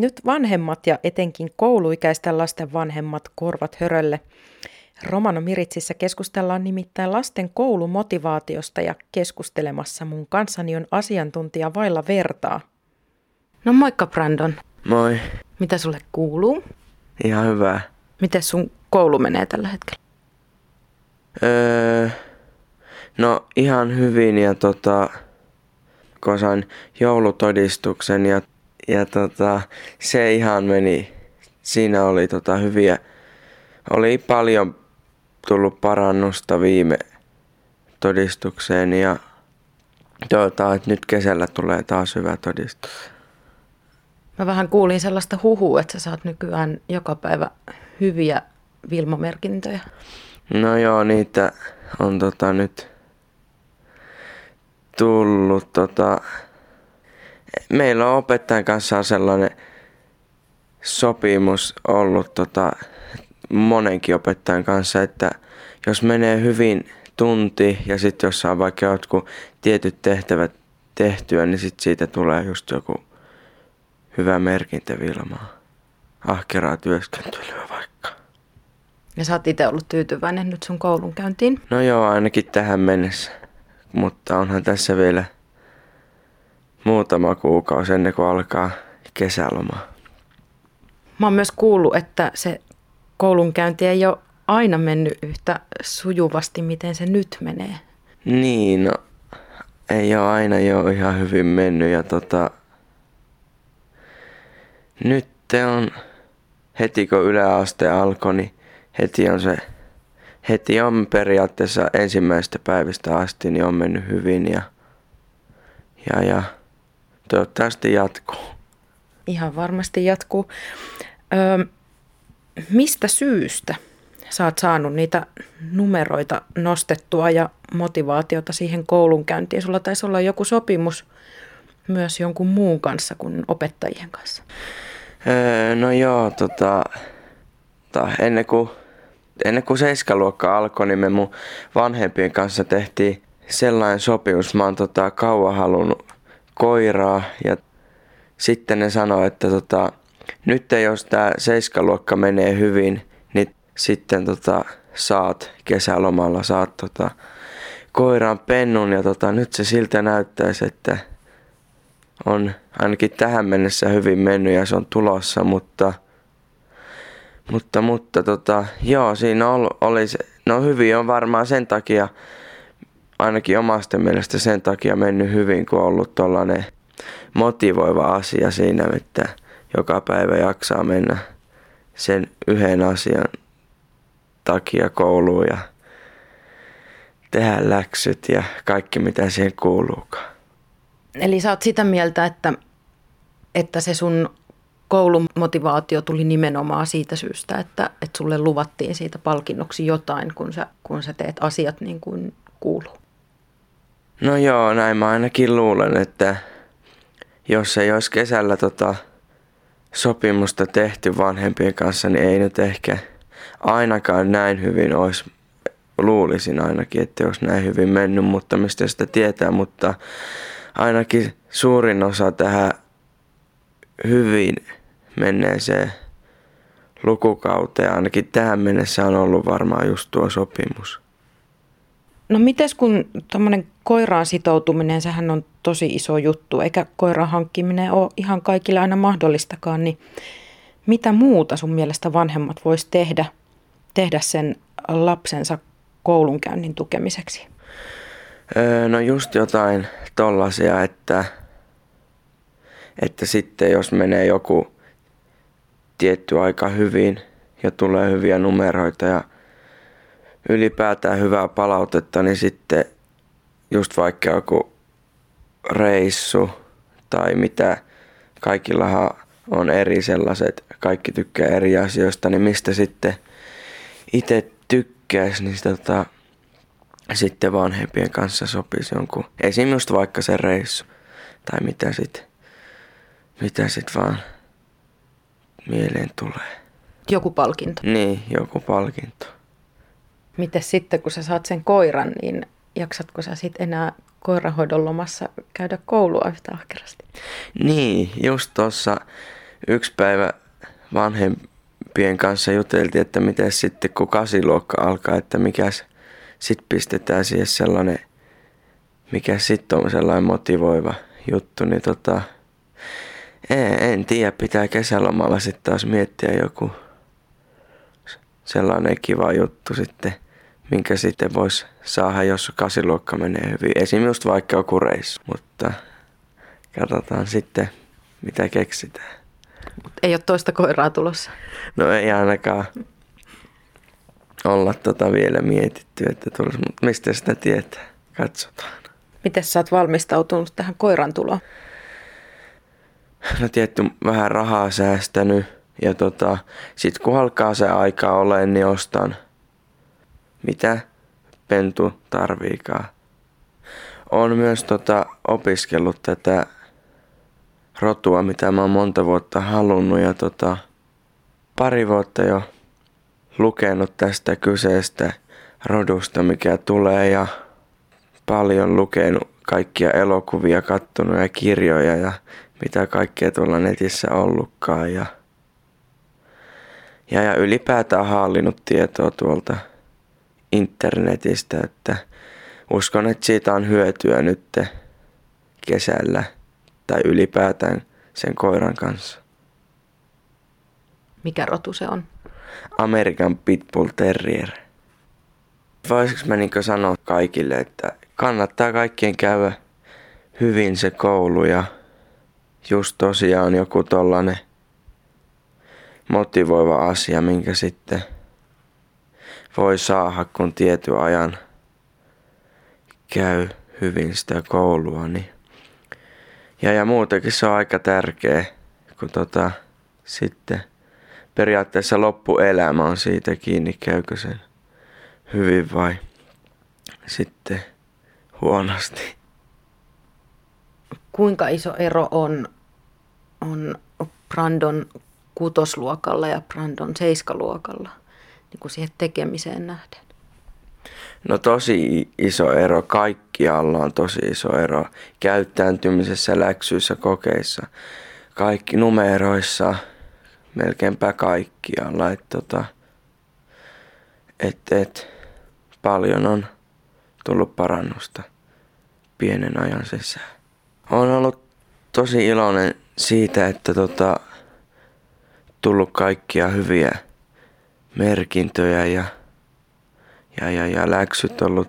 Nyt vanhemmat ja etenkin kouluikäisten lasten vanhemmat korvat hörölle. Romano Miritsissä keskustellaan nimittäin lasten koulumotivaatiosta ja keskustelemassa mun kanssani on asiantuntija vailla vertaa. No moikka Brandon. Moi. Mitä sulle kuuluu? Ihan hyvää. Miten sun koulu menee tällä hetkellä? Öö, no ihan hyvin ja tota, kun sain joulutodistuksen ja, ja tota, se ihan meni, siinä oli tota hyviä, oli paljon tullut parannusta viime todistukseen ja toivotaan, että nyt kesällä tulee taas hyvä todistus. Mä vähän kuulin sellaista huhua, että sä saat nykyään joka päivä hyviä Vilmo-merkintöjä. No joo, niitä on tota nyt tullut tota... Meillä on opettajan kanssa sellainen sopimus ollut tota, monenkin opettajan kanssa, että jos menee hyvin tunti ja sitten jos saa vaikka jotkut tietyt tehtävät tehtyä, niin sitten siitä tulee just joku hyvä merkintä Vilmaa. Ahkeraa työskentelyä vaikka. Ja sä oot itse ollut tyytyväinen nyt sun koulunkäyntiin? No joo, ainakin tähän mennessä. Mutta onhan tässä vielä muutama kuukausi ennen kuin alkaa kesäloma. Mä oon myös kuullut, että se koulunkäynti ei ole aina mennyt yhtä sujuvasti, miten se nyt menee. Niin, no ei ole aina jo ihan hyvin mennyt ja tota, nyt on heti kun yläaste alkoi, niin heti on se, heti on periaatteessa ensimmäistä päivistä asti, niin on mennyt hyvin ja, ja, ja toivottavasti jatkuu. Ihan varmasti jatkuu. Öö, mistä syystä sä oot saanut niitä numeroita nostettua ja motivaatiota siihen koulunkäyntiin? Sulla taisi olla joku sopimus myös jonkun muun kanssa kuin opettajien kanssa. Öö, no joo, tota, ta, ennen kuin, ennen kuin seiskaluokka alkoi, niin me mun vanhempien kanssa tehtiin sellainen sopimus. Mä oon tota, kauan halunnut koiraa ja sitten ne sanoi, että tota, nyt jos tämä seiskaluokka menee hyvin, niin sitten tota, saat kesälomalla saat tota, koiran pennun ja tota, nyt se siltä näyttäisi, että on ainakin tähän mennessä hyvin mennyt ja se on tulossa, mutta mutta, mutta tota, joo, siinä oli, oli se, no hyvin on varmaan sen takia, ainakin omasta mielestä sen takia mennyt hyvin, kun on ollut tollainen motivoiva asia siinä, että joka päivä jaksaa mennä sen yhden asian takia kouluun ja tehdä läksyt ja kaikki mitä siihen kuuluukaan. Eli sä oot sitä mieltä, että, että se sun koulumotivaatio tuli nimenomaan siitä syystä, että, että sulle luvattiin siitä palkinnoksi jotain, kun sä, kun sä teet asiat niin kuin kuuluu. No joo, näin mä ainakin luulen, että jos ei olisi kesällä tota sopimusta tehty vanhempien kanssa, niin ei nyt ehkä ainakaan näin hyvin olisi, luulisin ainakin, että olisi näin hyvin mennyt, mutta mistä sitä tietää, mutta ainakin suurin osa tähän hyvin menneeseen lukukauteen, ainakin tähän mennessä on ollut varmaan just tuo sopimus. No mites kun tuommoinen koiraan sitoutuminen, sehän on tosi iso juttu, eikä koiran hankkiminen ole ihan kaikille aina mahdollistakaan, niin mitä muuta sun mielestä vanhemmat vois tehdä, tehdä sen lapsensa koulunkäynnin tukemiseksi? Öö, no just jotain tollasia, että, että sitten jos menee joku tietty aika hyvin ja tulee hyviä numeroita ja ylipäätään hyvää palautetta, niin sitten just vaikka joku reissu tai mitä, kaikillahan on eri sellaiset, kaikki tykkää eri asioista, niin mistä sitten itse tykkäisi, niin tota, sitten vanhempien kanssa sopisi jonkun, esimerkiksi vaikka se reissu tai mitä sitten mitä sit vaan mieleen tulee. Joku palkinto. Niin, joku palkinto. Miten sitten, kun sä saat sen koiran, niin jaksatko sä sitten enää koirahoidon lomassa käydä koulua yhtä ahkerasti? Niin, just tuossa yksi päivä vanhempien kanssa juteltiin, että miten sitten kun kasiluokka alkaa, että mikä sitten pistetään siihen sellainen, mikä sitten on sellainen motivoiva juttu, niin tota, en, en tiedä, pitää kesälomalla sitten taas miettiä joku sellainen kiva juttu sitten, minkä sitten voisi saada, jos kasiluokka menee hyvin. Esimerkiksi just vaikka joku reissu, mutta katsotaan sitten, mitä keksitään. Mut ei ole toista koiraa tulossa. No ei ainakaan olla tota vielä mietitty, että tulisi, mutta mistä sitä tietää? Katsotaan. Miten sä oot valmistautunut tähän koiran tuloon? No tietty vähän rahaa säästänyt ja tota, sit kun alkaa se aika ole, niin ostan mitä pentu tarviikaan. Olen myös tota, opiskellut tätä rotua, mitä mä oon monta vuotta halunnut ja tota, pari vuotta jo lukenut tästä kyseistä rodusta, mikä tulee ja paljon lukenut kaikkia elokuvia, kattonut ja kirjoja ja mitä kaikkea tuolla netissä ollutkaan ja, ja, ja ylipäätään hallinnut tietoa tuolta internetistä, että uskon, että siitä on hyötyä nyt kesällä tai ylipäätään sen koiran kanssa. Mikä rotu se on? American Pitbull Terrier. Voisiko mä niin sanoa kaikille, että kannattaa kaikkien käydä hyvin se koulu ja just tosiaan joku tollanen motivoiva asia, minkä sitten voi saada, kun tietyn ajan käy hyvin sitä koulua. Niin. Ja, ja muutenkin se on aika tärkeä, kun tota, sitten periaatteessa loppuelämä on siitä kiinni, käykö sen hyvin vai sitten huonosti. Kuinka iso ero on, on Brandon kutosluokalla ja Brandon seiskaluokalla niin kuin siihen tekemiseen nähden? No tosi iso ero. Kaikkialla on tosi iso ero. Käyttäytymisessä, läksyissä, kokeissa. Kaikki numeroissa, melkeinpä kaikkialla. Et, tota, et, et, paljon on tullut parannusta pienen ajan sisään. Olen ollut tosi iloinen siitä, että tota, tullut kaikkia hyviä merkintöjä ja, ja, ja, ja läksyt ollut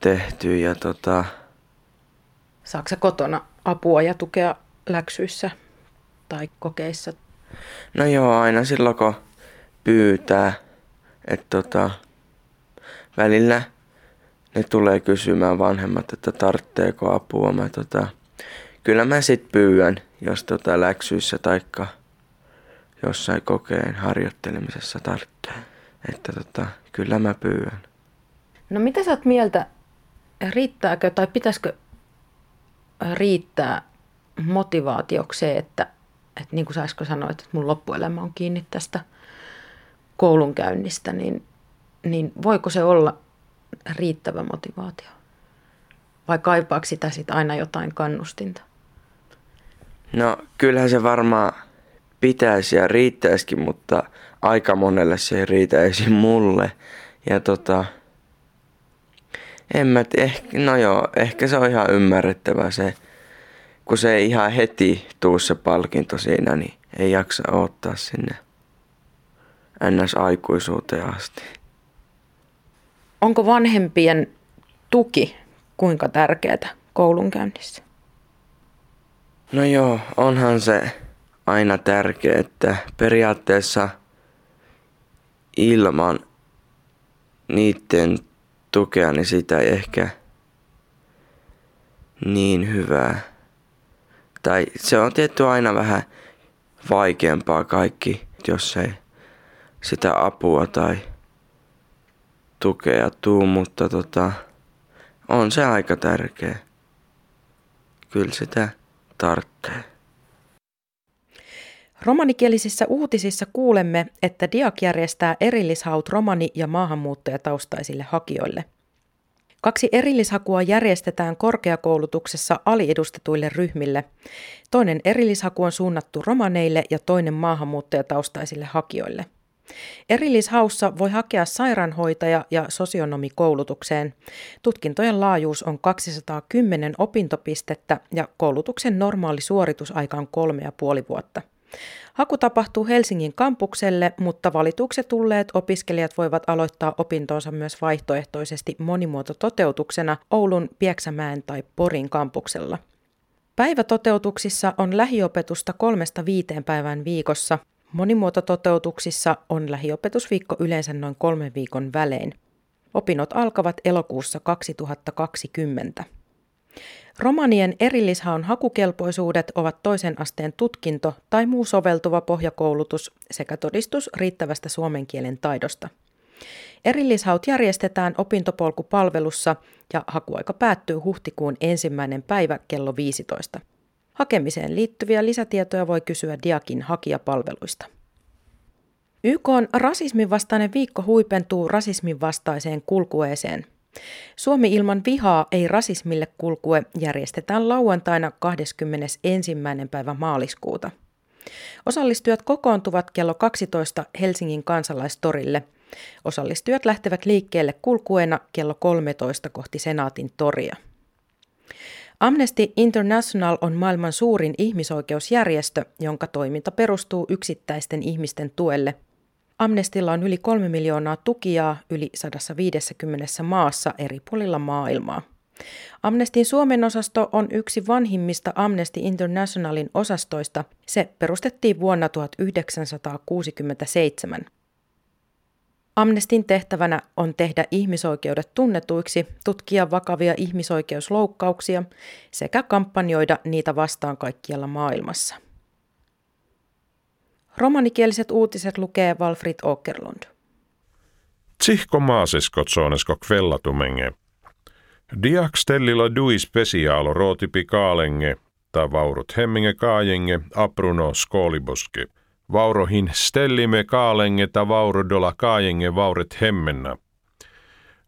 tehty ja tota... Saatko kotona apua ja tukea läksyissä tai kokeissa? No joo, aina silloin kun pyytää, että tota, välillä ne tulee kysymään vanhemmat, että tarvitseeko apua. Mä, tota, kyllä mä sit pyydän, jos tota, läksyissä taikka jossain kokeen harjoittelemisessa tarvitsee. Että tota, kyllä mä pyydän. No mitä sä oot mieltä, riittääkö tai pitäisikö riittää motivaatioksi se, että, että niin kuin sä äsken sanoit, että mun loppuelämä on kiinni tästä koulunkäynnistä, niin, niin voiko se olla riittävä motivaatio? Vai kaipaako sitä sit aina jotain kannustinta? No kyllähän se varmaan pitäisi ja riittäisikin, mutta aika monelle se ei riitä esim. mulle. Ja tota, en mä ehkä, no joo, ehkä se on ihan ymmärrettävä se, kun se ei ihan heti tuu se palkinto siinä, niin ei jaksa odottaa sinne ns-aikuisuuteen asti. Onko vanhempien tuki kuinka tärkeää koulunkäynnissä? No joo, onhan se aina tärkeä, että periaatteessa ilman niiden tukea, niin sitä ei ehkä niin hyvää. Tai se on tietty aina vähän vaikeampaa kaikki, jos ei sitä apua tai tukea tuu, mutta tota, on se aika tärkeä. Kyllä sitä tarvitsee. Romanikielisissä uutisissa kuulemme, että Diak järjestää erillishaut romani- ja maahanmuuttajataustaisille hakijoille. Kaksi erillishakua järjestetään korkeakoulutuksessa aliedustetuille ryhmille. Toinen erillishaku on suunnattu romaneille ja toinen maahanmuuttajataustaisille hakijoille. Erillishaussa voi hakea sairaanhoitaja- ja sosionomikoulutukseen. Tutkintojen laajuus on 210 opintopistettä ja koulutuksen normaali suoritusaika on kolme ja puoli vuotta. Haku tapahtuu Helsingin kampukselle, mutta valituksi tulleet opiskelijat voivat aloittaa opintonsa myös vaihtoehtoisesti monimuotototeutuksena Oulun, Pieksämäen tai Porin kampuksella. Päivätoteutuksissa on lähiopetusta kolmesta viiteen päivän viikossa. Monimuotototeutuksissa on lähiopetusviikko yleensä noin kolmen viikon välein. Opinnot alkavat elokuussa 2020. Romanien erillishaun hakukelpoisuudet ovat toisen asteen tutkinto tai muu soveltuva pohjakoulutus sekä todistus riittävästä suomen kielen taidosta. Erillishaut järjestetään opintopolkupalvelussa ja hakuaika päättyy huhtikuun ensimmäinen päivä kello 15. Hakemiseen liittyviä lisätietoja voi kysyä Diakin hakijapalveluista. YK on rasismin vastainen viikko huipentuu rasismin vastaiseen kulkueeseen – Suomi ilman vihaa ei rasismille kulkue järjestetään lauantaina 21. päivä maaliskuuta. Osallistujat kokoontuvat kello 12 Helsingin kansalaistorille. Osallistujat lähtevät liikkeelle kulkueena kello 13 kohti Senaatin toria. Amnesty International on maailman suurin ihmisoikeusjärjestö, jonka toiminta perustuu yksittäisten ihmisten tuelle Amnestilla on yli kolme miljoonaa tukijaa yli 150 maassa eri puolilla maailmaa. Amnestin Suomen osasto on yksi vanhimmista Amnesty Internationalin osastoista. Se perustettiin vuonna 1967. Amnestin tehtävänä on tehdä ihmisoikeudet tunnetuiksi, tutkia vakavia ihmisoikeusloukkauksia sekä kampanjoida niitä vastaan kaikkialla maailmassa. Romanikieliset uutiset lukee Walfrid Åkerlund. Tsihko maasesko tsonesko kvellatumenge. Diak stellilla dui speciaalo rootipi kaalenge, ta vaurut hemminge kaajenge, apruno skooliboske. Vaurohin stellime kaalenge ta vaurodola kaajenge vauret hemmenna.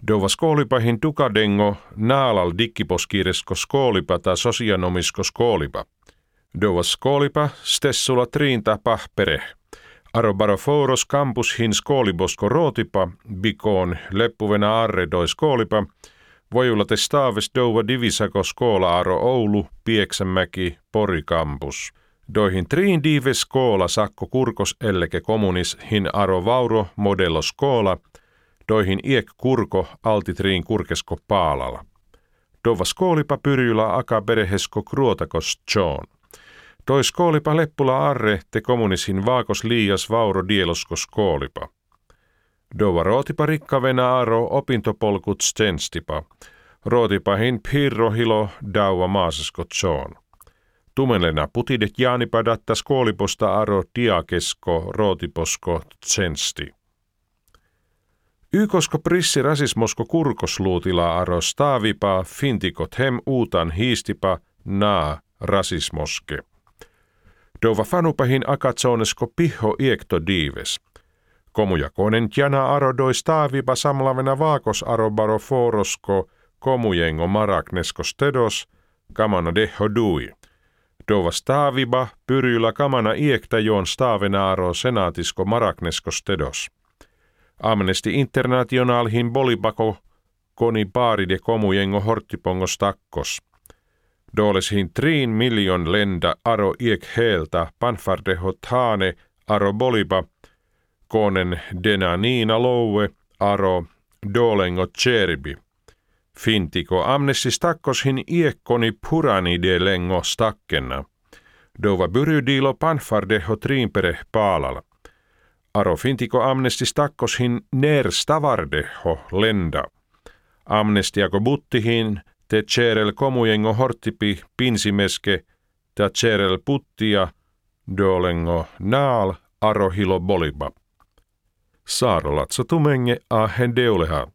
Dova skoolipahin tukadengo naalal dikkiposkiresko skoolipa ta sosianomisko skoolipa – Dovas skolipa, stessula triinta pahpere. Arobaroforos campus hin skolibosko rootipa, bikoon leppuvena arre doi skolipa, vojulla testaaves dova divisako skola aro Oulu, Pieksämäki, Pori kampus. Doihin triin dive skola sakko kurkos elleke kommunis hin aro vauro modello skola, doihin iek kurko altitriin kurkesko paalala. Dova skolipa pyrjyla aka berehesko kruotakos John. Toi skoolipa leppula arre te kommunisin vaakos liias vauro dielosko skoolipa. Dova rootipa rikkavena aro opintopolkut stenstipa. Rootipa hin pirro hilo dauva maasasko tsoon. Tumelena putidet jaanipa datta skooliposta aro diakesko rootiposko tsensti. Ykosko prissi rasismosko kurkosluutila aro staavipa fintikot hem uutan hiistipa naa rasismoske. Dova fanupahin akatsonesko piho iekto diives. Komujakonen jana arodoi staavipa samlavena vaakos arobaro forosko komujengo maraknesko stedos kamana deho dui. Dova staaviba pyryllä kamana iekta joon staavena aro senaatisko maraknesko stedos. Amnesty Internationalhin bolibako koni baaride komujengo horttipongo stakkos. Dåleshin triin miljon lenda aro iek heeltä panfardeho taane aro boliba, konen denaniina loue aro dolengo cherbi. Fintiko amnessi stakkoshin iekkoni purani de lengo stakkenna. Dova byrydilo panfardeho triinpere paalala. Aro fintiko amnessi stakkoshin ner stavardeho lenda. Amnestiako buttihin te cherel komujengo hortipi pinsimeske, ta cherel puttia, dolengo naal arohilo boliba. Saarolatsa tumenge a hendeuleha.